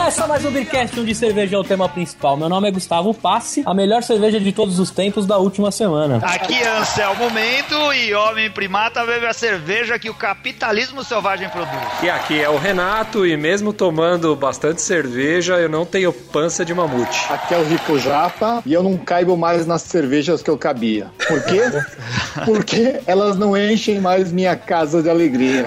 começa mais um Beercast, onde cerveja é o tema principal. Meu nome é Gustavo Passe, a melhor cerveja de todos os tempos da última semana. Aqui é Anselmo Mento e Homem Primata bebe a cerveja que o capitalismo selvagem produz. E aqui é o Renato, e mesmo tomando bastante cerveja, eu não tenho pança de mamute. Aqui é o Rico Japa e eu não caibo mais nas cervejas que eu cabia. Por quê? Porque elas não enchem mais minha casa de alegria.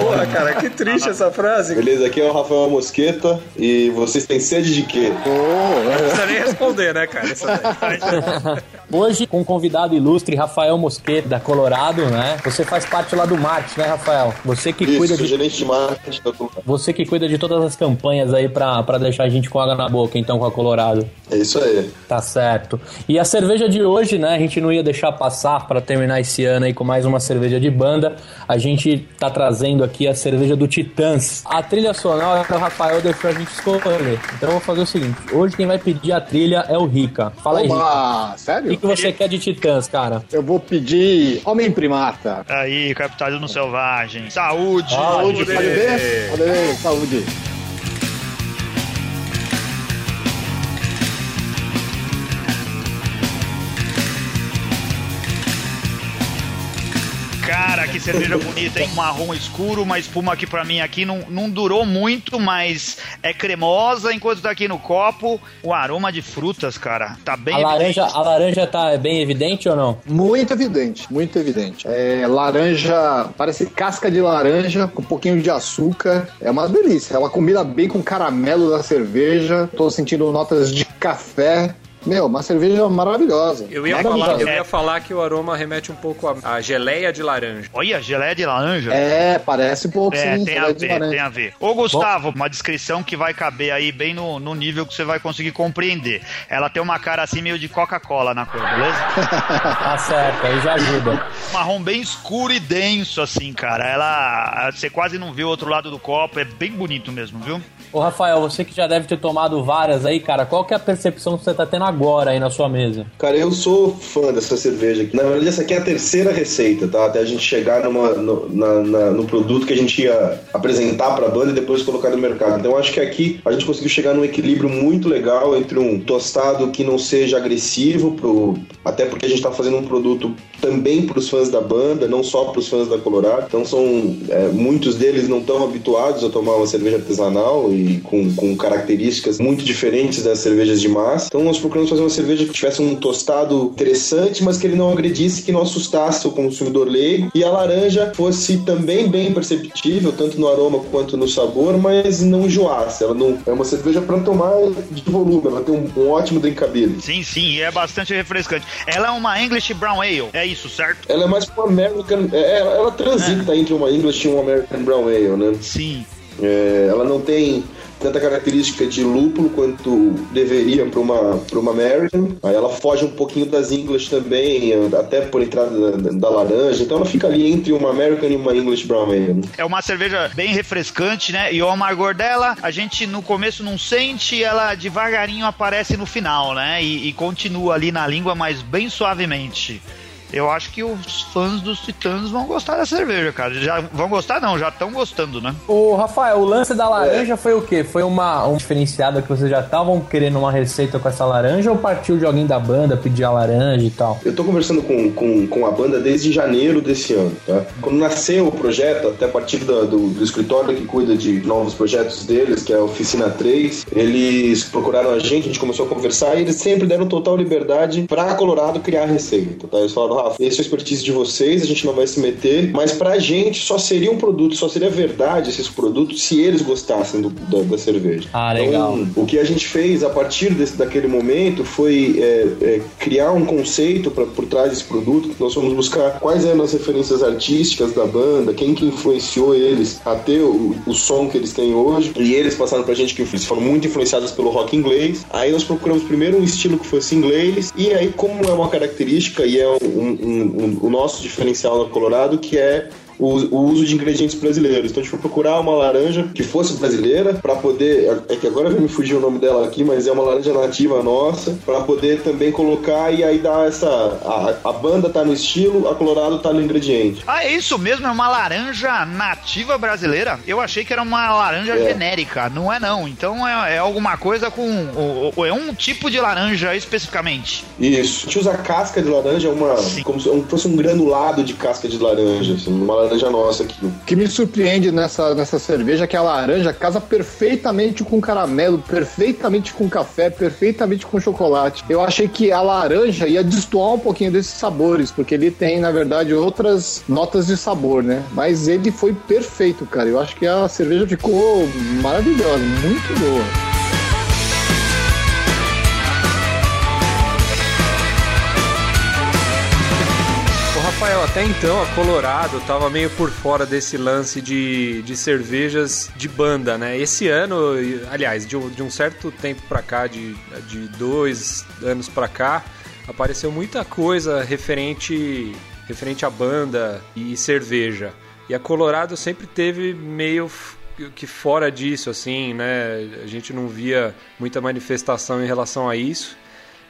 Porra, cara, que triste essa frase. Beleza, aqui é o Rafael Mosqueta e vocês têm sede de quê? Não precisa nem responder, né, cara? Isso daí. Hoje, com um convidado ilustre, Rafael Mosquete, da Colorado, né? Você faz parte lá do marketing, né, Rafael? Você que Isso, cuida de. gerente de marketing da Colorado. Você que cuida de todas as campanhas aí pra, pra deixar a gente com água na boca, então, com a Colorado. É isso aí. Tá certo. E a cerveja de hoje, né? A gente não ia deixar passar pra terminar esse ano aí com mais uma cerveja de banda. A gente tá trazendo aqui a cerveja do Titãs. A trilha sonora o Rafael deixou a gente escolher. Então eu vou fazer o seguinte: hoje quem vai pedir a trilha é o Rica. Fala aí, Rica. Oba, O que, que você quer de Titãs, cara? Eu vou pedir Homem Primata. Aí, capitalismo selvagem. Saúde! Saúde? Pode ver, saúde. Que cerveja bonita, hein? Um marrom escuro, uma espuma aqui pra mim aqui não, não durou muito, mas é cremosa enquanto tá aqui no copo. O aroma de frutas, cara, tá bem A laranja, evidente. a laranja tá bem evidente ou não? Muito evidente, muito evidente. É laranja, parece casca de laranja com um pouquinho de açúcar. É uma delícia. Ela combina bem com o caramelo da cerveja. Tô sentindo notas de café. Meu, uma cerveja maravilhosa. Eu ia, Maravilhosa. falar, eu ia falar que o aroma remete um pouco à à geleia de laranja. Olha, geleia de laranja. É, parece um pouco É, sim, tem a de ver, tem a ver. Ô, Gustavo, uma descrição que vai caber aí bem no, no nível que você vai conseguir compreender. Ela tem uma cara assim meio de Coca-Cola na cor, beleza? Tá certo, aí já ajuda. Marrom bem escuro e denso, assim, cara. Ela. Você quase não vê o outro lado do copo, é bem bonito mesmo, viu? Ô, Rafael, você que já deve ter tomado várias aí, cara, qual que é a percepção que você tá tendo agora aí na sua mesa? Cara, eu sou fã dessa cerveja aqui. Na verdade, essa aqui é a terceira receita, tá? Até a gente chegar numa, no, na- na- no produto que a gente ia apresentar pra banda e depois colocar no mercado. Então, acho que aqui a gente conseguiu chegar num equilíbrio muito legal entre um tostado que não seja agressivo, pro, até porque a gente tá fazendo um produto também pros fãs da banda, não só pros fãs da Colorado. Então, são é, muitos deles não estão habituados a tomar uma cerveja artesanal e com, com características muito diferentes das cervejas de massa. Então, nós procuramos fazer uma cerveja que tivesse um tostado interessante, mas que ele não agredisse, que não assustasse o consumidor leigo. E a laranja fosse também bem perceptível, tanto no aroma quanto no sabor, mas não enjoasse. Ela não é uma cerveja para tomar de volume, ela tem um, um ótimo drinkability. Sim, sim, e é bastante refrescante. Ela é uma English Brown Ale, é isso, certo? Ela é mais uma American. é, ela, ela transita entre uma English e uma American Brown Ale, né? Sim. É, ela não tem tanta característica de lúpulo quanto deveria para uma, uma American. Aí ela foge um pouquinho das English também, até por entrada da, da laranja. Então ela fica ali entre uma American e uma English Brown Ale. É uma cerveja bem refrescante, né? E o amargor dela, a gente no começo não sente, ela devagarinho aparece no final, né? E, e continua ali na língua, mas bem suavemente. Eu acho que os fãs dos Titãs vão gostar da cerveja, cara. Já vão gostar, não, já estão gostando, né? Ô, Rafael, o lance da laranja foi o quê? Foi uma um diferenciada que vocês já estavam querendo uma receita com essa laranja ou partiu de alguém da banda pedir a laranja e tal? Eu tô conversando com, com, com a banda desde janeiro desse ano, tá? Quando nasceu o projeto, até a partir da- do, do escritório que cuida de novos projetos deles, que é a Oficina 3, eles procuraram a gente, a gente começou a conversar e eles sempre deram total liberdade pra Colorado criar a receita, tá? Eles falaram, Rafa, esse é a expertise de vocês, a gente não vai se meter, mas pra gente só seria um produto, só seria verdade esses produtos se eles gostassem do- da, da cerveja. Ah, legal. Então, o que a gente fez a partir desse, daquele momento foi é, é, criar um conceito pra, por trás desse produto. Nós fomos buscar quais eram as referências artísticas da banda, quem que influenciou eles a ter o, o som que eles têm hoje. E eles passaram pra gente que eles foram muito influenciados pelo rock inglês. Aí nós procuramos primeiro um estilo que fosse inglês. E aí, como é uma característica e é um, um- um- um- o nosso diferencial no Colorado, que é o, o uso de ingredientes brasileiros. Então a gente foi procurar uma laranja que fosse brasileira para poder. É que agora vai me fugir o nome dela aqui, mas é uma laranja nativa nossa, para poder também colocar e aí dar essa. A, a banda tá no estilo, a Colorado tá no ingrediente. Ah, é isso mesmo? É uma laranja nativa brasileira? Eu achei que era uma laranja É. genérica. Não é, não. Então é, é alguma coisa com. ou- ou É um tipo de laranja especificamente. Isso. A gente usa casca de laranja, uma, Sim. como se fosse um granulado de casca de laranja, assim, uma laranja nossa aqui. O que me surpreende nessa, nessa cerveja é que a laranja casa perfeitamente com caramelo, perfeitamente com café, perfeitamente com chocolate. Eu achei que a laranja ia destoar um pouquinho desses sabores, porque ele tem, na verdade, outras notas de sabor, né? Mas ele foi perfeito, cara. Eu acho que a cerveja ficou maravilhosa, muito boa. Até então a Colorado tava meio por fora desse lance de, de cervejas de banda, né? Esse ano, aliás, de um, de um certo tempo pra cá, de, de dois anos pra cá, apareceu muita coisa referente, referente à banda e cerveja. E a Colorado sempre teve meio que fora disso, assim, né? A gente não via muita manifestação em relação a isso.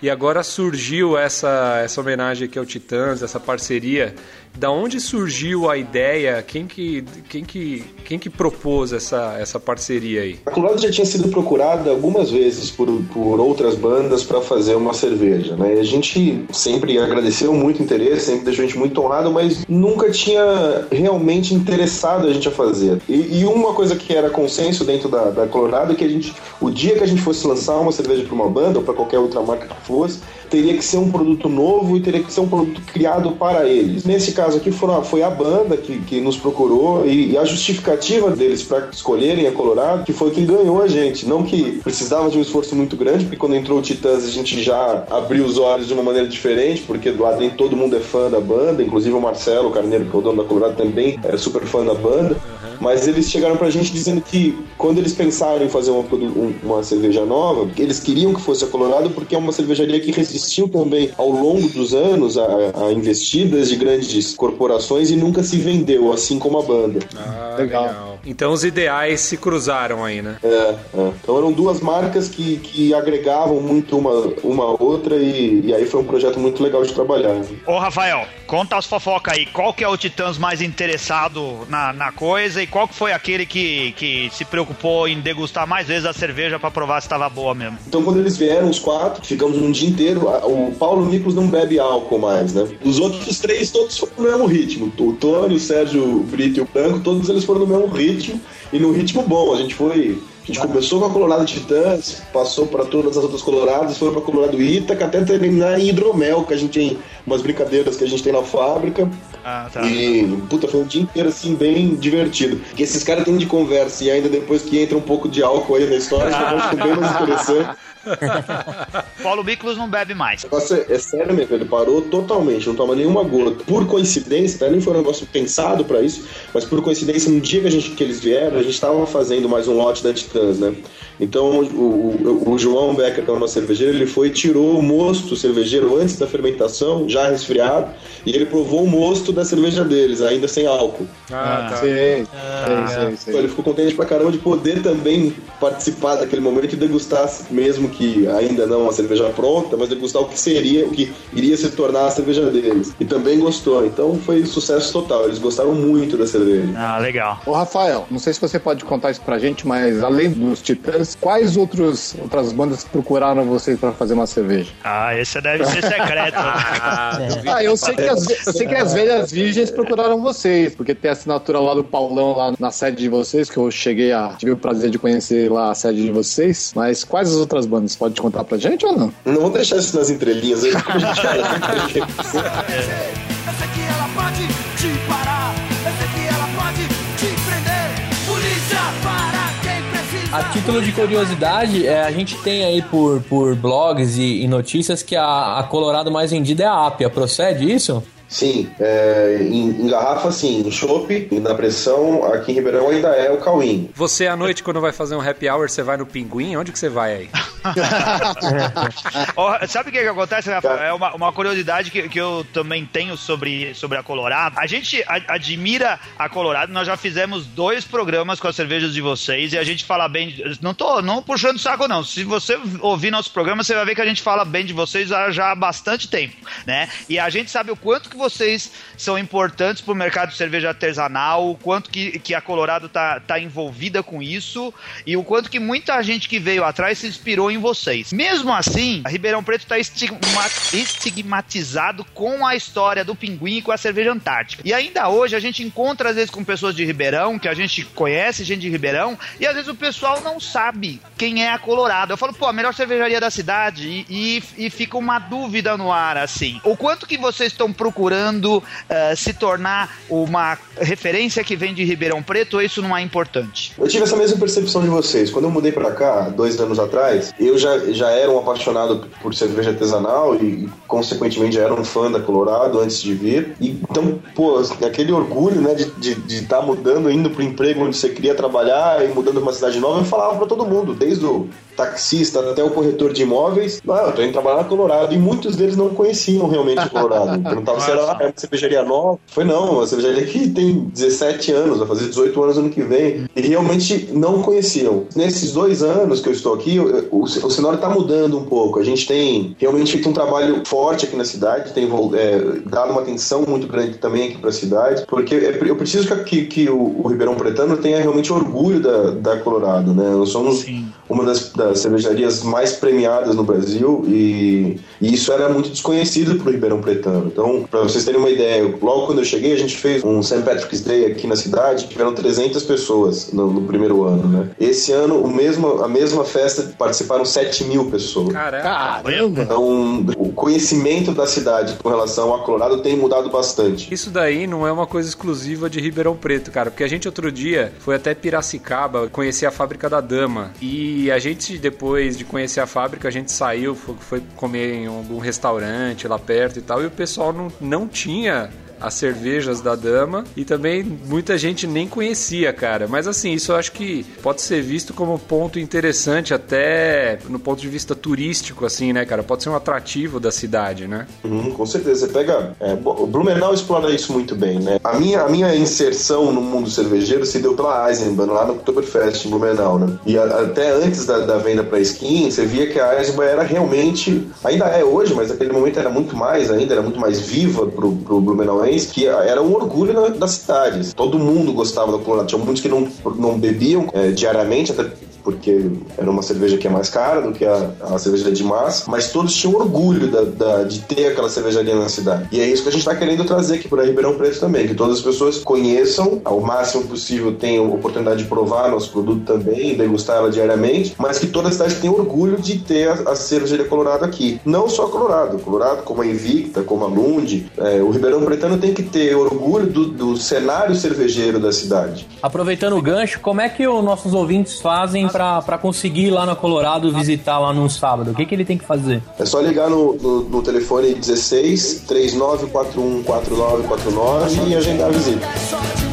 E agora surgiu essa, essa homenagem aqui ao Titãs, essa parceria. Da onde surgiu a ideia? Quem que, quem que, quem que propôs essa, essa parceria aí? A Colorado já tinha sido procurada algumas vezes por, por outras bandas para fazer uma cerveja, né? E a gente sempre agradeceu muito o interesse, sempre deixou a gente muito honrado, mas nunca tinha realmente interessado a gente a fazer. E, e uma coisa que era consenso dentro da, da Colorado é que a gente, o dia que a gente fosse lançar uma cerveja para uma banda ou para qualquer outra marca fosse, teria que ser um produto novo e teria que ser um produto criado para eles. Nesse caso aqui foram, foi a banda que, que nos procurou e, e a justificativa deles para escolherem a Colorado que foi quem ganhou a gente. Não que precisava de um esforço muito grande, porque quando entrou o Titãs a gente já abriu os olhos de uma maneira diferente, porque lá dentro todo mundo é fã da banda, inclusive o Marcelo Carneiro, que é o dono da Colorado, também é super fã da banda. Mas eles chegaram pra gente dizendo que quando eles pensaram em fazer uma, um- uma cerveja nova, eles queriam que fosse a Colorado porque é uma cervejaria que resistiu também ao longo dos anos a, a investidas de grandes corporações e nunca se vendeu, assim como a banda. Ah, Legal. Então os ideais se cruzaram aí, né? É, é. Então eram duas marcas que, que agregavam muito uma, uma a outra e, e aí foi um projeto muito legal de trabalhar. Ô, Rafael, conta as fofocas aí. Qual que é o Titãs mais interessado na, na coisa e qual que foi aquele que, que se preocupou em degustar mais vezes a cerveja pra provar se tava boa mesmo? Então, quando eles vieram, os quatro, ficamos um dia inteiro. O Paulo Miklos não bebe álcool mais, né? Os outros três, todos foram no mesmo ritmo. O Tony, o Sérgio, o Brito e o Branco, todos eles foram no mesmo ritmo e num ritmo bom. A gente foi. A gente começou com a Colorado Titãs, passou para todas as outras Coloradas, foi para Colorado Ítaca, até terminar em Hidromel, que a gente tem umas brincadeiras que a gente tem na fábrica. Ah, tá. E, puta, foi um dia inteiro assim, bem divertido. Que esses caras têm de conversa e ainda depois que entra um pouco de álcool aí na história, acho que ficar bem mais interessante. Paulo Miklos não bebe mais. O negócio é, é sério mesmo, ele parou totalmente, não toma nenhuma gota. Por coincidência, tá? nem foi um negócio pensado pra isso, mas por coincidência, no dia que, a gente, que eles vieram, a gente tava fazendo mais um lote da Titãs, né? Então o, o, o João Becker, que é o nosso cervejeiro, ele foi e tirou o mosto cervejeiro antes da fermentação, já resfriado, e ele provou o mosto da cerveja deles, ainda sem álcool. Ah, tá. Sei, sei, sei, Então sei. ele ficou contente pra caramba de poder também participar daquele momento e degustar, mesmo que ainda não a cerveja pronta, mas degustar o que seria, o que iria se tornar a cerveja deles. E também gostou. Então foi sucesso total. Eles gostaram muito da cerveja. Ah, legal. Ô Rafael, não sei se você pode contar isso pra gente, mas além dos Titãs, quais outros, outras bandas procuraram vocês pra fazer uma cerveja? Ah, esse deve ser secreto. Ah, Ah, eu sei que as, eu sei que as velhas virgens procuraram vocês, porque tem a assinatura lá do Paulão lá na sede de vocês, que eu cheguei a tive o prazer de conhecer lá a sede de vocês. Mas quais as outras bandas? Pode contar pra gente ou não? Não vou deixar isso nas entrelinhas aí, como A título de curiosidade, é, a gente tem aí por, por blogs e, e notícias que a, a Colorado mais vendida é a Apia. Procede isso? Sim, é, em, em garrafa sim, em chopp e na pressão, aqui em Ribeirão ainda é o Cauim. Você à noite, quando vai fazer um happy hour, você vai no Pinguim? Onde que você vai aí? Ó, Sabe o que, que acontece, Rafael? É uma, uma curiosidade que, que eu também tenho sobre, sobre a Colorado. A gente a- admira a Colorado, nós já fizemos dois programas com as cervejas de vocês e a gente fala bem. de- Não tô não puxando saco, não. Se você ouvir nosso programa, você vai ver que a gente fala bem de vocês já há bastante tempo, né? E a gente sabe o quanto que vocês são importantes para o mercado de cerveja artesanal, o quanto que, que a Colorado tá, tá envolvida com isso e o quanto que muita gente que veio atrás se inspirou em vocês. Mesmo assim, Ribeirão Preto está estigmatizado com a história do pinguim e com a cerveja antártica. E ainda hoje a gente encontra às vezes com pessoas de Ribeirão, que a gente conhece, gente de Ribeirão, e às vezes o pessoal não sabe quem é a Colorado. Eu falo, pô, a melhor cervejaria da cidade, e, e, e fica uma dúvida no ar, assim. O quanto que vocês estão procurando eh, se tornar uma referência que vem de Ribeirão Preto, ou isso não é importante? Eu tive essa mesma percepção de vocês. Quando eu mudei pra cá, dois anos atrás, eu já, já era um apaixonado por cerveja artesanal e, consequentemente, já era um fã da Colorado antes de vir. E, então, pô, aquele orgulho, né, de estar tá mudando, indo pro emprego onde você queria trabalhar e mudando pra uma cidade nova, eu falava pra todo mundo, desde o taxista até o corretor de imóveis, não, eu tô indo trabalhar na Colorado. E muitos deles não conheciam realmente Colorado. Perguntavam se era é uma cervejaria nova. Foi não, uma cervejaria que tem 17 anos, vai fazer 18 anos ano que vem. E realmente não conheciam. Nesses dois anos que eu estou aqui, o, o, o cenário está mudando um pouco. A gente tem realmente feito um trabalho forte aqui na cidade, tem é, dado uma atenção muito grande também aqui para a cidade, porque eu preciso que, que, que o, o, Ribeirão Pretano tenha realmente orgulho da, da Colorado, né? Nós somos Sim. Uma das, das, cervejarias mais premiadas no Brasil e, e isso era muito desconhecido para o Ribeirão Pretano. Então, para vocês terem uma ideia, logo quando eu cheguei, a gente fez um St. Patrick's Day aqui na cidade, tiveram 300 pessoas no, no primeiro ano, né? Esse ano, o mesmo, a mesma festa participaram 7 mil pessoas. Caramba! Então, o conhecimento da cidade com relação a Colorado tem mudado bastante. Isso daí não é uma coisa exclusiva de Ribeirão Preto, cara, porque a gente outro dia foi até Piracicaba conhecer a fábrica da Dama e a gente, depois de conhecer a fábrica, a gente saiu, foi, foi comer em algum restaurante lá perto e tal, e o pessoal não, não tinha as cervejas da dama e também muita gente nem conhecia, cara. Mas assim, isso eu acho que pode ser visto como um ponto interessante até no ponto de vista turístico, assim, né, cara? Pode ser um atrativo da cidade, né? Uhum, com certeza. Você pega. É, o Blumenau explora isso muito bem, né? A minha, a minha inserção no mundo cervejeiro se deu pela Eisenbahn, lá no Oktoberfest em Blumenau, né? E a, até antes da, da venda para skin, você via que a Eisenbahn era realmente. Ainda é hoje, mas naquele momento era muito mais ainda, era muito mais viva pro, pro Blumenau que era um orgulho da, da cidade. Todo mundo gostava da Colorado. Tinha muitos que não, não bebiam é, diariamente, até porque era uma cerveja que é mais cara do que a, a cerveja de massa, mas todos tinham orgulho da, da, de ter aquela cervejaria na cidade. E é isso que a gente está querendo trazer aqui para Ribeirão Preto também, que todas as pessoas conheçam, ao máximo possível tenham oportunidade de provar nosso produto também, degustar ela diariamente, mas que toda a cidade tenha orgulho de ter a, a cervejaria Colorado aqui. Não só Colorado, Colorado como a Invicta, como a Lund, é, o Ribeirão Pretano tem que ter orgulho do, do cenário cervejeiro da cidade. Aproveitando o gancho, como é que os nossos ouvintes fazem para conseguir ir lá na Colorado visitar lá num sábado? O que, que ele tem que fazer? É só ligar no, no, no telefone 16 3941 4949 e agendar a visita.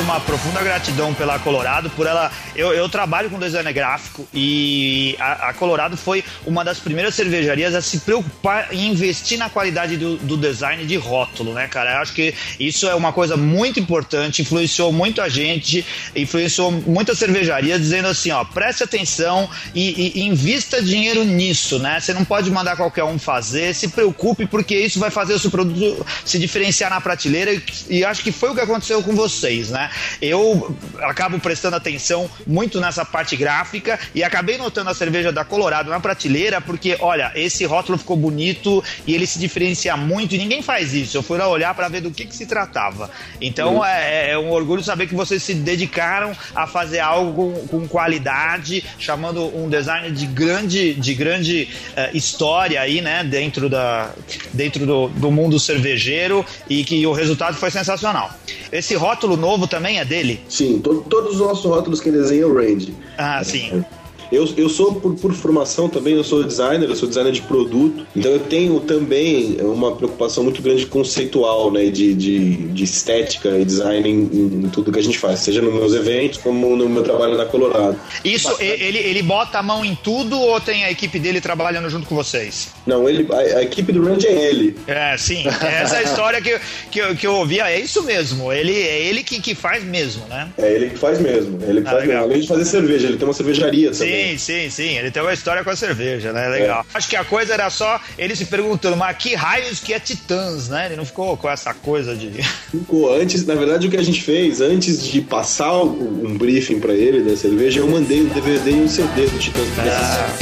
Tenho uma profunda gratidão pela Colorado, por ela. Eu, eu trabalho com design gráfico e a, a, Colorado foi uma das primeiras cervejarias a se preocupar em investir na qualidade do, do, design de rótulo, né, cara? Eu acho que isso é uma coisa muito importante, influenciou muito a gente, influenciou muitas cervejarias, dizendo assim, ó, preste atenção e, e, e invista dinheiro nisso, né? Você não pode mandar qualquer um fazer, se preocupe, porque isso vai fazer o seu produto se diferenciar na prateleira e, e acho que foi o que aconteceu com vocês, né? Eu acabo prestando atenção muito nessa parte gráfica e acabei notando a cerveja da Colorado na prateleira porque, olha, esse rótulo ficou bonito e ele se diferencia muito e ninguém faz isso. Eu fui lá olhar para ver do que, que se tratava. Então é, é, um orgulho saber que vocês se dedicaram a fazer algo com, com qualidade, chamando um design de grande, de grande uh, história aí, né, dentro, da, dentro do, do mundo cervejeiro e que o resultado foi sensacional. Esse rótulo novo também é dele? Sim, to todos os nossos rótulos que desenha o Range. Ah, sim. Eu, eu sou, por, por formação também, eu sou designer, eu sou designer de produto, então eu tenho também uma preocupação muito grande conceitual, né, de, de, de estética e design em, em, tudo que a gente faz, seja nos meus eventos como no meu trabalho na Colorado. Isso, ele, ele bota a mão em tudo ou tem a equipe dele trabalhando junto com vocês? Não, ele, a, a equipe do Range é ele. É, sim. Essa é a história que, que, eu, que eu ouvia, é isso mesmo. Ele, é ele que, que faz mesmo, né? É ele que faz mesmo. Ele ah, faz mesmo. Além de fazer cerveja, ele tem uma cervejaria também. Sim, sim, sim. Ele tem uma história com a cerveja, né? Legal. É. Acho que a coisa era só ele se perguntando, mas que raios que é Titãs, né? Ele não ficou com essa coisa de. Ficou. Antes, na verdade, o que a gente fez, antes de passar um briefing pra ele da cerveja, eu mandei um DVD e um CD do Titãs pra ele assistir.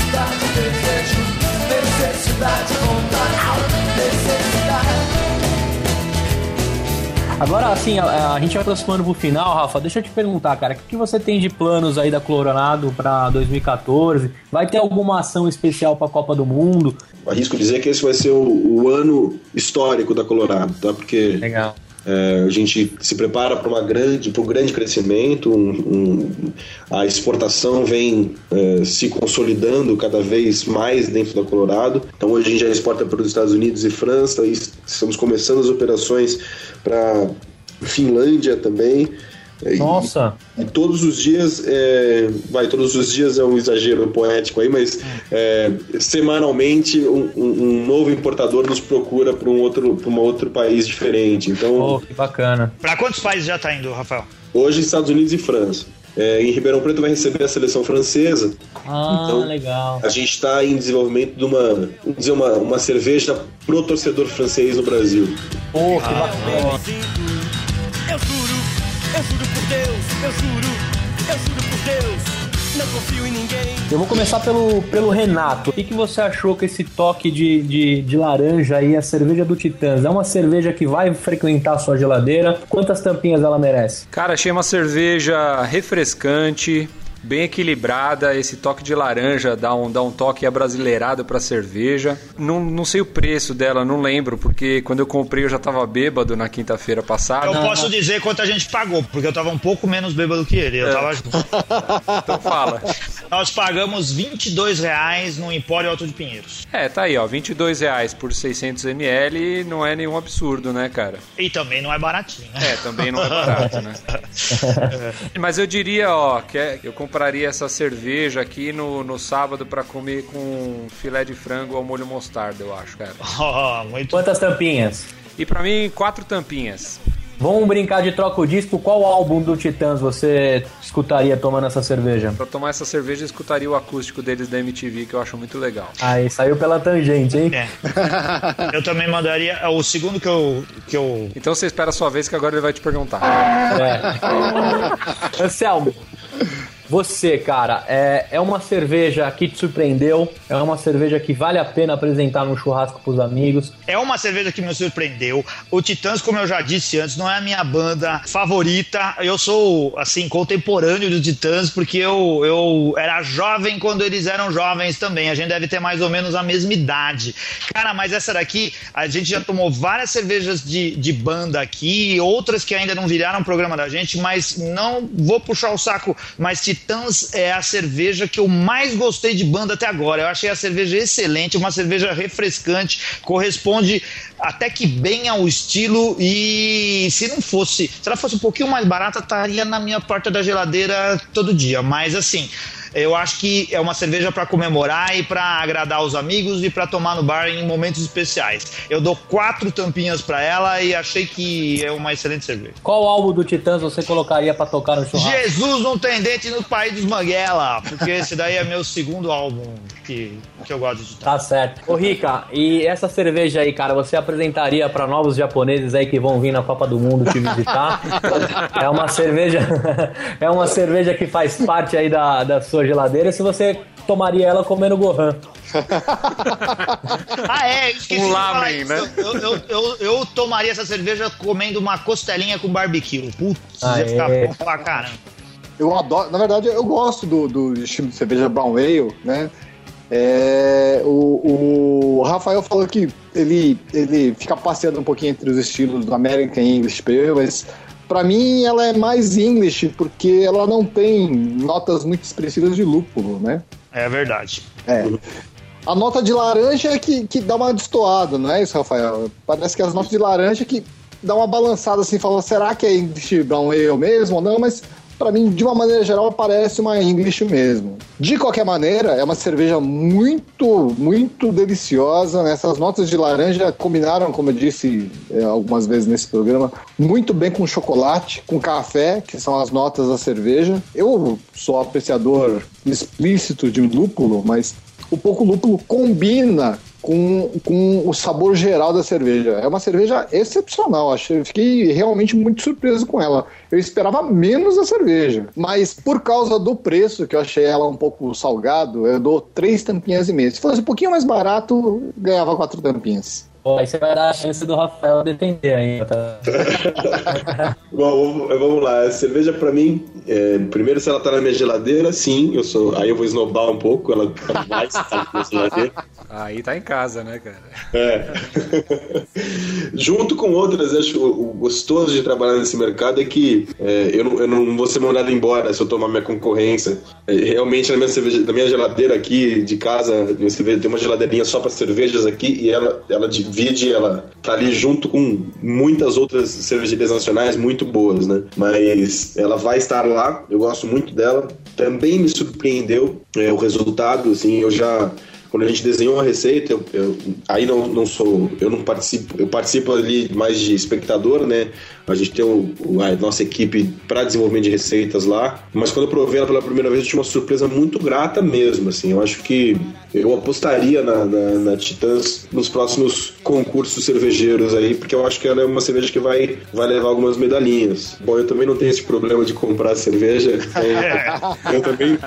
Necessidade, Agora, assim, a, a gente vai aproximando pro final, Rafa. Deixa eu te perguntar, cara, o que, que você tem de planos aí da Colorado para 2014? Vai ter alguma ação especial para a Copa do Mundo? Arrisco dizer que esse vai ser o, o ano histórico da Colorado, tá? Porque Legal. É, a gente se prepara para uma grande, para um grande crescimento. Um, um, a exportação vem é, se consolidando cada vez mais dentro da Colorado. Então hoje a gente já exporta para os Estados Unidos e França. E estamos começando as operações para Finlândia também. É, Nossa! E, e, todos os dias, é, vai, todos os dias é um exagero poético aí, mas é, semanalmente um, um, novo importador nos procura para um outro, para um outro país diferente. Então, oh, que bacana! Para quantos países já está indo, Rafael? Hoje, Estados Unidos e França. É, em Ribeirão Preto vai receber a seleção francesa. Ah, então, legal. A gente está em desenvolvimento de uma, vamos dizer, uma, uma cerveja pro torcedor francês no Brasil. Oh, que ah, bacana. Eu juro, eu juro por Deus, eu juro, eu juro por Deus. Não confio em ninguém. Eu vou começar pelo, pelo Renato. O que, que você achou com esse toque de, de, de laranja aí, a cerveja do Titãs? É uma cerveja que vai frequentar a sua geladeira? Quantas tampinhas ela merece? Cara, achei uma cerveja refrescante, bem equilibrada, esse toque de laranja dá um, dá um toque abrasileirado pra cerveja. Não, não sei o preço dela, não lembro, porque quando eu comprei eu já tava bêbado na quinta-feira passada. Eu posso dizer quanto a gente pagou, porque eu tava um pouco menos bêbado que ele, eu é. tava então fala. Nós pagamos 22 reais no Empório Alto de Pinheiros. É, tá aí, ó, 22 reais por 600 ml não é nenhum absurdo, né, cara? E também não é baratinho, né? É, também não é barato, né? Mas eu diria, ó, que é, eu compraria essa cerveja aqui no, no sábado para comer com filé de frango ao molho mostarda, eu acho, cara. Oh, muito... Quantas tampinhas? E para mim, quatro tampinhas. Vamos brincar de troca o disco. Qual álbum do Titãs você escutaria tomando essa cerveja? Pra tomar essa cerveja, eu escutaria o acústico deles da MTV, que eu acho muito legal. Aí, saiu pela tangente, hein? É. eu também mandaria é o segundo que eu, que eu. Então você espera a sua vez, que agora ele vai te perguntar. É. Anselmo, você, cara, é, é uma cerveja que te surpreendeu? É uma cerveja que vale a pena apresentar no churrasco pros amigos? É uma cerveja que me surpreendeu. O Titãs, como eu já disse antes, não é a minha banda favorita. Eu sou, assim, contemporâneo do Titãs, porque eu, eu era jovem quando eles eram jovens também. A gente deve ter mais ou menos a mesma idade. Cara, mas essa daqui, a gente já tomou várias cervejas de, de banda aqui, outras que ainda não viraram programa da gente, mas não vou puxar o saco, mas Titãs Titãs é a cerveja que eu mais gostei de banda até agora. Eu achei a cerveja excelente, uma cerveja refrescante, corresponde até que bem ao estilo e se não fosse, se ela fosse um pouquinho mais barata, estaria na minha porta da geladeira todo dia. Mas assim, eu acho que é uma cerveja para comemorar e para agradar os amigos e para tomar no bar em momentos especiais. Eu dou quatro tampinhas para ela e achei que é uma excelente cerveja. Qual álbum do Titãs você colocaria para tocar no churrasco? Jesus não tem dente no País dos Manguela, porque esse daí é meu segundo álbum que, que eu gosto de escutar. Tá certo. Ô Rica, e essa cerveja aí, cara, você apresentaria para novos japoneses aí que vão vir na Copa do Mundo te visitar? é uma cerveja é uma cerveja que faz parte aí da, da sua geladeira se você tomaria ela comendo Gohan. ah, é, esqueci um lamen, né? Eu, eu, eu, eu, tomaria essa cerveja comendo uma costelinha com barbecue. Putz, ia ficar bom pra caramba. Eu adoro, na verdade, eu gosto do, do estilo de cerveja Brown Ale, né? É, o, o, Rafael falou que ele, ele fica passeando um pouquinho entre os estilos do American English mas para mim ela é mais English porque ela não tem notas muito expressivas de lúpulo, né? É verdade. É. A nota de laranja é que, que dá uma destoada, não é isso, Rafael? Parece que as notas de laranja que dá uma balançada assim, falando, será que é English Brown Ale mesmo ou não? Mas para mim, de uma maneira geral, parece uma English mesmo. De qualquer maneira, é uma cerveja muito, muito deliciosa. Essas notas de laranja combinaram, como eu disse é, algumas vezes nesse programa, muito bem com chocolate, com café, que são as notas da cerveja. Eu sou apreciador explícito de lúpulo, mas o pouco lúpulo combina com, com o sabor geral da cerveja. É uma cerveja excepcional, achei, fiquei realmente muito surpreso com ela. Eu esperava menos a cerveja, mas por causa do preço, que eu achei ela um pouco salgado, eu dou três tampinhas e meia. Se fosse um pouquinho mais barato, ganhava quatro tampinhas. Pô, aí você vai dar a chance do Rafael defender ainda. Tá? Bom, vamos lá. A cerveja pra mim, é, primeiro se ela tá na minha geladeira, sim, eu sou. Aí eu vou esnobar um pouco, ela tá mais tá na minha geladeira. Aí tá em casa, né, cara? É. Junto com outras, acho o gostoso de trabalhar nesse mercado é que é, eu, não, eu não vou ser mandado embora se eu tomar minha concorrência. É, realmente na minha, cerveja, na minha geladeira aqui de casa, cerveja, tem uma geladeirinha só para cervejas aqui e ela, ela divide, ela tá ali junto com muitas outras cervejarias nacionais muito boas, né? Mas ela vai estar lá, eu gosto muito dela. Também me surpreendeu é, o resultado, assim, eu já quando a gente desenhou a receita, eu, eu, aí não, não sou, eu não participo, eu participo ali mais de espectador, né? A gente tem o, a nossa equipe para desenvolvimento de receitas lá, mas quando eu provei ela pela primeira vez, eu tinha uma surpresa muito grata mesmo, assim. Eu acho que eu apostaria na, na, na Titãs nos próximos concursos cervejeiros aí, porque eu acho que ela é uma cerveja que vai, vai levar algumas medalhinhas. Bom, eu também não tenho esse problema de comprar cerveja. eu também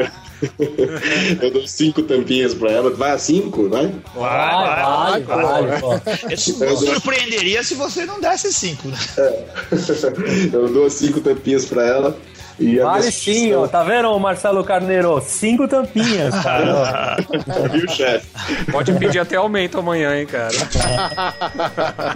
eu dou cinco tampinhas pra ela. Vai a cinco, vai? Vai, vai, vai. vai, vai Eu surpreenderia se você não desse cinco, né? É. Eu dou cinco tampinhas pra ela. E vale sim, ó. Tá vendo, Marcelo Carneiro? Cinco tampinhas, cara. Viu, chefe? Pode pedir até aumento amanhã, hein, cara.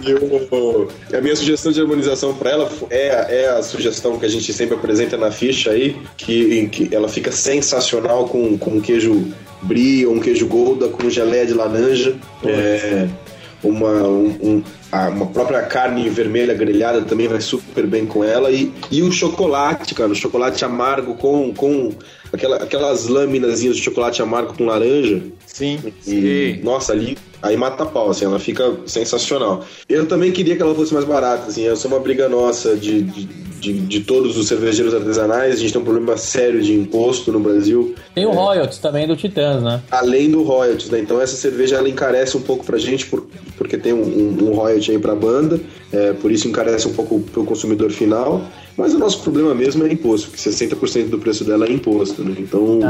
Eu, a minha sugestão de harmonização para ela é, é a sugestão que a gente sempre apresenta na ficha aí, que, que ela fica sensacional com, com queijo brie ou um queijo golda com geleia de laranja. É, uma, um, uma própria carne vermelha grelhada também vai super bem com ela. E, e o chocolate, cara, o chocolate amargo com, com aquela, aquelas lâminas de chocolate amargo com laranja. Sim. E, sim. Nossa, ali aí mata a pau, assim, ela fica sensacional. Eu também queria que ela fosse mais barata, assim, essa é uma briga nossa de, de de, de, todos os cervejeiros artesanais. A gente tem um problema sério de imposto no Brasil. Tem o é, royalties também do Titãs, né? Além do royalties, né? Então essa cerveja ela encarece um pouco pra gente por, porque tem um, um, um royalty aí pra banda. É, por isso encarece um pouco pro consumidor final. Mas o nosso problema mesmo é imposto, porque 60% do preço dela é imposto, né? Então,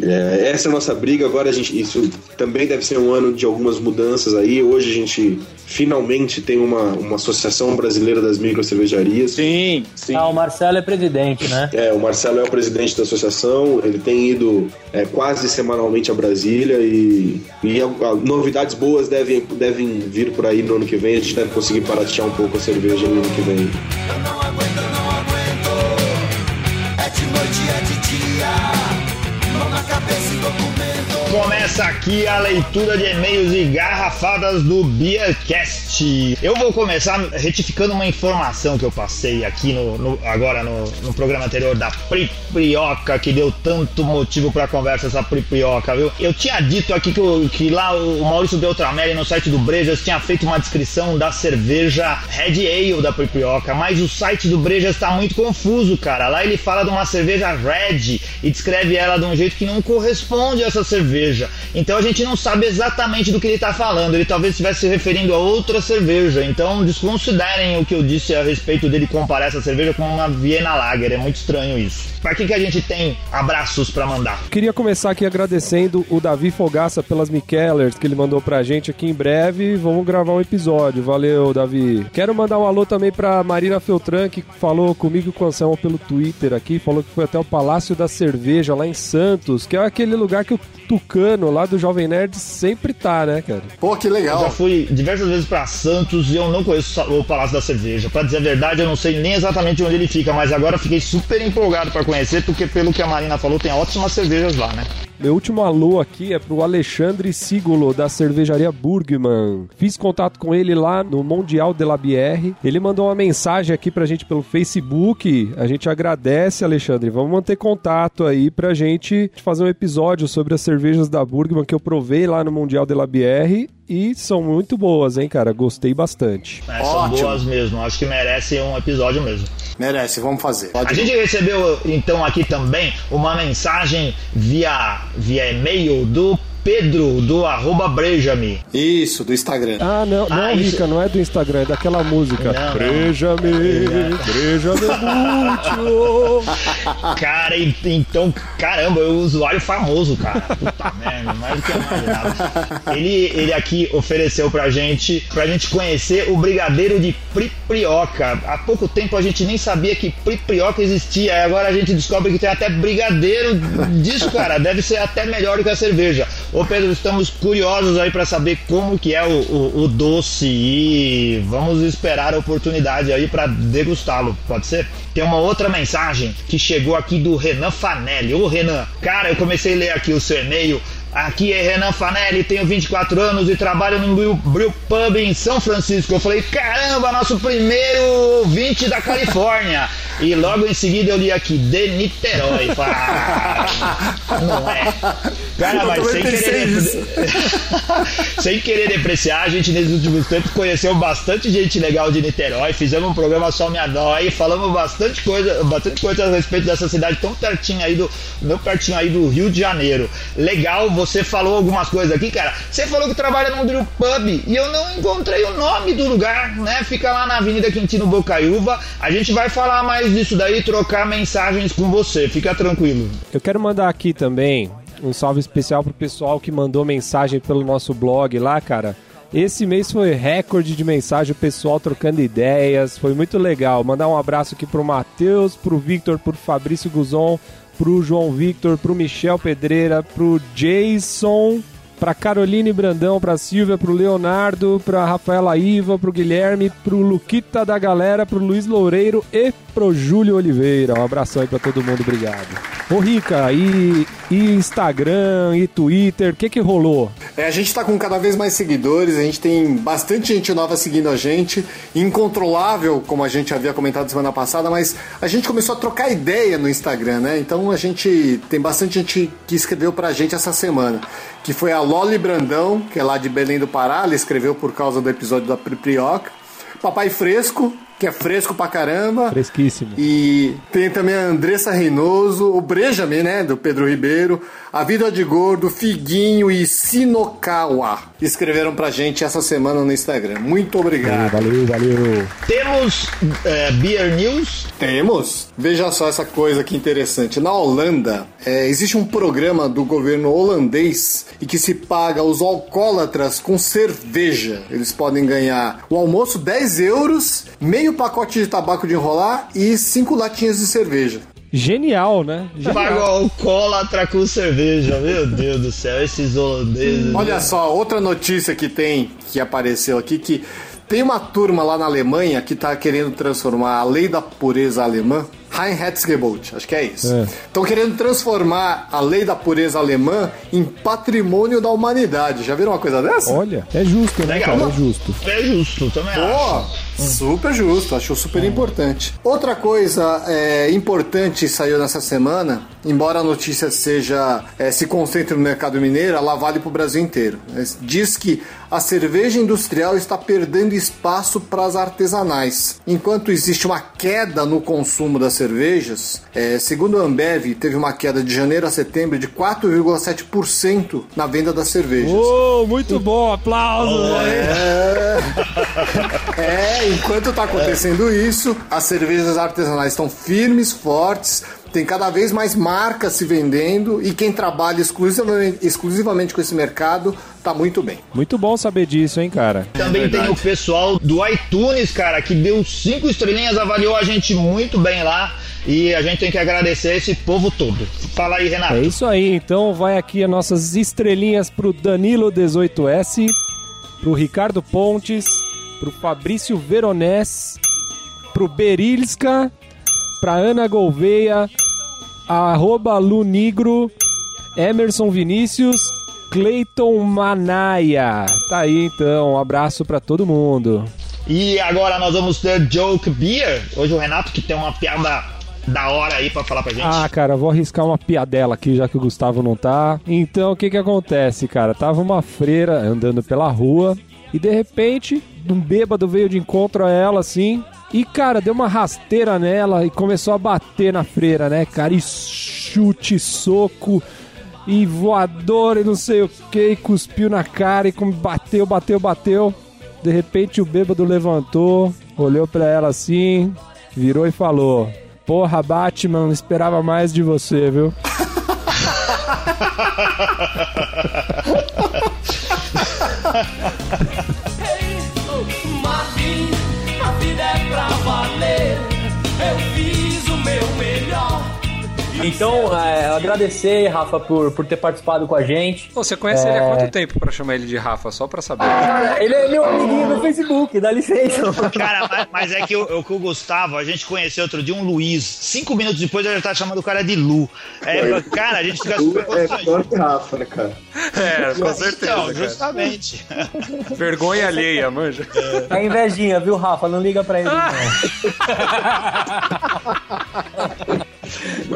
é, essa é a nossa briga. Agora a gente, isso também deve ser um ano de algumas mudanças aí. Hoje a gente finalmente tem uma, uma associação brasileira das micro cervejarias. Sim, sim. Ah, o Marcelo é presidente, né? É, o Marcelo é o presidente da associação. Ele tem ido é, quase semanalmente a Brasília e, e a, a, novidades boas devem, devem vir por aí no ano que vem. A gente deve conseguir paratear um pouco a cerveja no ano que vem. Thank Começa aqui a leitura de e-mails e garrafadas do Beercast. Eu vou começar retificando uma informação que eu passei aqui no, no agora no, no, programa anterior da Priprioca, que deu tanto motivo para conversa essa Priprioca, viu? Eu tinha dito aqui que, que lá o Maurício Beltramelli no site do Brejas tinha feito uma descrição da cerveja Red Ale da Priprioca, mas o site do Brejas está muito confuso, cara. Lá ele fala de uma cerveja Red e descreve ela de um jeito que não corresponde a essa cerveja cerveja. Então a gente não sabe exatamente do que ele está falando. Ele talvez estivesse se referindo a outra cerveja. Então desconsiderem o que eu disse a respeito dele comparar essa cerveja com uma Viena Lager. É muito estranho isso. Para quem que a gente tem abraços para mandar? Queria começar aqui agradecendo o Davi Fogaça pelas Mikellers que ele mandou pra gente aqui em breve. Vamos gravar um episódio. Valeu, Davi. Quero mandar um alô também pra Marina Feltran, que falou comigo com o Anselmo pelo Twitter aqui. Falou que foi até o Palácio da Cerveja lá em Santos, que é aquele lugar que o Tucano lá do Jovem Nerd sempre tá, né, cara? Pô, que legal. Eu já fui diversas vezes para Santos e eu não conheço o Palácio da Cerveja. Para dizer a verdade, eu não sei nem exatamente onde ele fica, mas agora fiquei super empolgado para conhecer, porque pelo que a Marina falou, tem ótimas cervejas lá, né? Meu último alô aqui é pro Alexandre Sigolo, da cervejaria Burgman. Fiz contato com ele lá no Mundial de la Bière. Ele mandou uma mensagem aqui pra gente pelo Facebook. A gente agradece, Alexandre. Vamos manter contato aí pra gente fazer um episódio sobre as cervejas da Burgman que eu provei lá no Mundial de la Bière e são muito boas, hein, cara? Gostei bastante. É, são Ótimo. boas mesmo, acho que merece um episódio mesmo. Merece, vamos fazer. A Pode gente recebeu então aqui também uma mensagem via, via e-mail do Pedro do arroba Brejame. Isso, do Instagram. Ah, não, não, Ah, Rica, não é do Instagram, é daquela música. Não, não. Breja-me, breja-me muito. Cara, então, caramba, é um usuário famoso, cara. Puta merda, mais do que eu imaginava. Ele, ele aqui ofereceu pra gente, pra gente conhecer o brigadeiro de Priprioca. Há pouco tempo a gente nem sabia que Priprioca existia, e agora a gente descobre que tem até brigadeiro disso, cara. Deve ser até melhor do que a cerveja. Ô Pedro, estamos curiosos aí pra saber como que é o, o, o doce e vamos esperar a oportunidade aí pra degustá-lo, pode ser? Tem uma outra mensagem que chegou aqui do Renan Fanelli. Ô Renan, cara, eu comecei a ler aqui o seu e-mail. Aqui é Renan Fanelli, tenho 24 anos e trabalho no Brew, Brew Pub em São Francisco. Eu falei, caramba, nosso primeiro ouvinte da Califórnia. E logo em seguida eu li aqui, de Niterói. Falei, Ah, não é. Cara, Eu mas sem querer, sem querer depreciar, a gente nesses últimos tempos conheceu bastante gente legal de Niterói, fizemos um programa Só Me Adói, falamos bastante coisa, bastante coisa a respeito dessa cidade tão pertinho aí do, tão pertinho aí do Rio de Janeiro. Legal, você falou algumas coisas aqui, cara. Você falou que trabalha no Brew Pub e eu não encontrei o nome do lugar, né? Fica lá na Avenida Quintino Bocaiúva. A gente vai falar mais disso daí, trocar mensagens com você. Fica tranquilo. Eu quero mandar aqui também um salve especial pro pessoal que mandou mensagem pelo nosso blog lá, cara. Esse mês foi recorde de mensagem, o pessoal trocando ideias, foi muito legal. Mandar um abraço aqui pro Matheus, pro Victor, pro Fabrício Guzon, pro João Victor, pro Michel Pedreira, pro Jason, pra Caroline Brandão, pra Silvia, pro Leonardo, pra Rafaela Iva, pro Guilherme, pro Luquita da galera, pro Luiz Loureiro e pro Júlio Oliveira. Um abração aí pra todo mundo, obrigado. Ô Rica, e, e Instagram, e Twitter, o que que rolou? É, a gente tá com cada vez mais seguidores, a gente tem bastante gente nova seguindo a gente, incontrolável, como a gente havia comentado semana passada, mas a gente começou a trocar ideia no Instagram, né? Então a gente tem bastante gente que escreveu pra gente essa semana, que foi a Loli Brandão, que é lá de Belém do Pará, ela escreveu por causa do episódio da Priprioca. Papai Fresco, que é fresco pra caramba. Fresquíssimo. E tem também a Andressa Reynoso, o Brejame, né, do Pedro Ribeiro, a Vida de Gordo, Figuinho e Sinokawa. Escreveram pra gente essa semana no Instagram. Muito obrigado. Valeu, valeu. Temos é, Beer News. Temos. Veja só essa coisa que interessante. Na Holanda, é, existe um programa do governo holandês e que se paga aos alcoólatras com cerveja. Eles podem ganhar o almoço 10 euros, meio pacote de tabaco de enrolar e 5 latinhas de cerveja. Genial, né? Genial. alcoólatra com cerveja. Meu Deus do céu, esses holandeses. Olha só, outra notícia que tem, que apareceu aqui, que tem uma turma lá na Alemanha que está querendo transformar a lei da pureza alemã, Reinheitsgebot, acho que é isso. É. Estão querendo transformar a lei da pureza alemã em patrimônio da humanidade. Já viram uma coisa dessa? Olha, é justo, né, Legal. cara? É justo. É justo, também Pô, acho. Super justo, acho super importante. Outra coisa é, importante saiu nessa semana, embora a notícia seja é, se concentre no mercado mineiro, ela vale para o Brasil inteiro. É, Diz que a cerveja industrial está perdendo espaço para as artesanais. Enquanto existe uma queda no consumo das cervejas, é, segundo a Ambev, teve uma queda de janeiro a setembro de 4,7% na venda das cervejas. Oh, muito bom, aplausos. É, enquanto tá acontecendo isso, as cervejas artesanais estão firmes, fortes, tem cada vez mais marcas se vendendo e quem trabalha exclusivamente, exclusivamente com esse mercado tá muito bem. Muito bom saber disso, hein, cara? Também tem o pessoal do iTunes, cara, que deu cinco estrelinhas, avaliou a gente muito bem lá. E a gente tem que agradecer esse povo todo. Fala aí, Renato. É isso aí, então vai aqui as nossas estrelinhas pro Danilo 18S, pro Ricardo Pontes, pro Fabrício Veronés, pro Berilska, pra Ana Gouveia, arroba Lunigro Emerson Vinícius, Cleiton Manaia. Tá aí então, um abraço para todo mundo. E agora nós vamos ter Joke Beer. Hoje o Renato que tem uma piada da hora aí pra falar pra gente. Ah, cara, vou arriscar uma piadela aqui, já que o Gustavo não tá. Então, o que que acontece, cara? Tava uma freira andando pela rua e de repente, um bêbado veio de encontro a ela assim. E, cara, deu uma rasteira nela e começou a bater na freira, né, cara? E chute, soco e voador e não sei o que, e cuspiu na cara e bateu, bateu, bateu. De repente o bêbado levantou, olhou pra ela assim, virou e falou: Porra, Batman, esperava mais de você, viu? Marvin, a vida é pra valer. Eu melhor. Então, é, agradecer, Rafa, por, por ter participado com a gente. Você conhece ele há quanto tempo pra chamar ele de Rafa? Só pra saber. Ele é meu amiguinho no Facebook, dá licença. Cara, mas, mas é que o, o, que o Gustavo, a gente conheceu outro dia um Luiz. Cinco minutos depois ele tá chamando o cara de Lu. É, cara, a gente fica super É pior que Rafa, né, cara? É, com certeza. Então, cara. justamente. Vergonha alheia, manja. É invejinha, viu, Rafa? Não liga pra ele, não.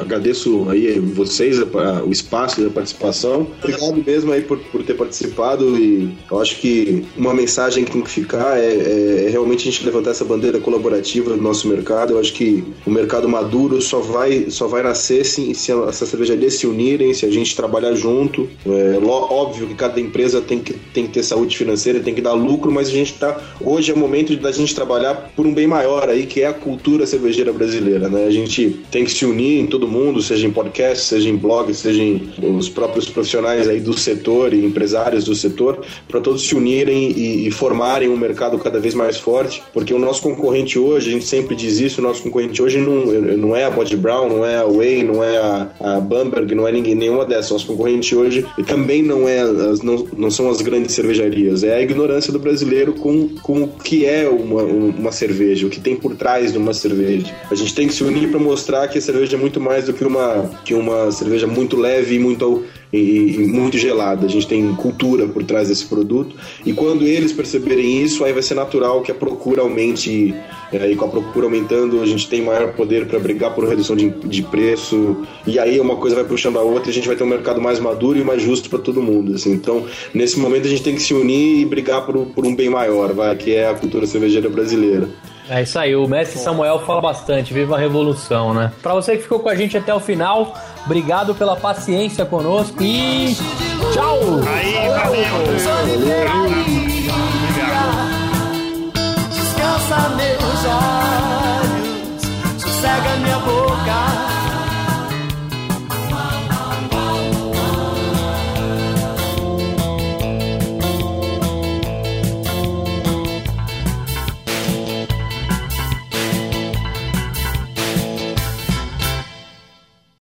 Agradeço aí vocês, a- o espaço da participação. Obrigado mesmo aí por, por ter participado e eu acho que uma mensagem que tem que ficar é, é- é realmente a gente levantar essa bandeira colaborativa do nosso mercado. Eu acho que o mercado maduro só vai, só vai nascer se, se essas cervejarias se unirem, se a gente trabalhar junto. É óbvio que cada empresa tem que, tem que ter saúde financeira, tem que dar lucro, mas a gente tá. Hoje é o momento da gente trabalhar por um bem maior aí, que é a cultura cervejeira brasileira, né? A gente tem que se unir em todo mundo, seja em podcast, seja em blog, seja em os próprios profissionais aí do setor e empresários do setor, para todos se unirem e, e formarem um mercado cada vez mais forte, porque o nosso concorrente hoje, a gente sempre diz isso, o nosso concorrente hoje não, não é a Body Brown, não é a Whey, não é a, a Bamberg, não é ninguém, nenhuma dessas. Nosso concorrente hoje também não é as, não, não são as grandes cervejarias, é a ignorância do brasileiro com, com o que é uma, uma cerveja, o que tem por trás de uma cerveja. A gente tem que se unir para mostrar que a cerveja é muito mais do que uma, que uma cerveja muito leve e muito, e, e muito gelada. A gente tem cultura por trás desse produto e quando eles perceberem isso, aí vai ser natural que a procura aumente é, e com a procura aumentando, a gente tem maior poder para brigar por redução de, de preço e aí uma coisa vai puxando a outra e a gente vai ter um mercado mais maduro e mais justo para todo mundo. Assim. Então, nesse momento a gente tem que se unir e brigar por, por um bem maior, vai, que é a cultura cervejeira brasileira. É isso aí, o mestre Samuel fala bastante, viva a revolução, né? Pra você que ficou com a gente até o final, obrigado pela paciência conosco e tchau! Aí, valeu. Descansa meus olhos, sossega minha boca.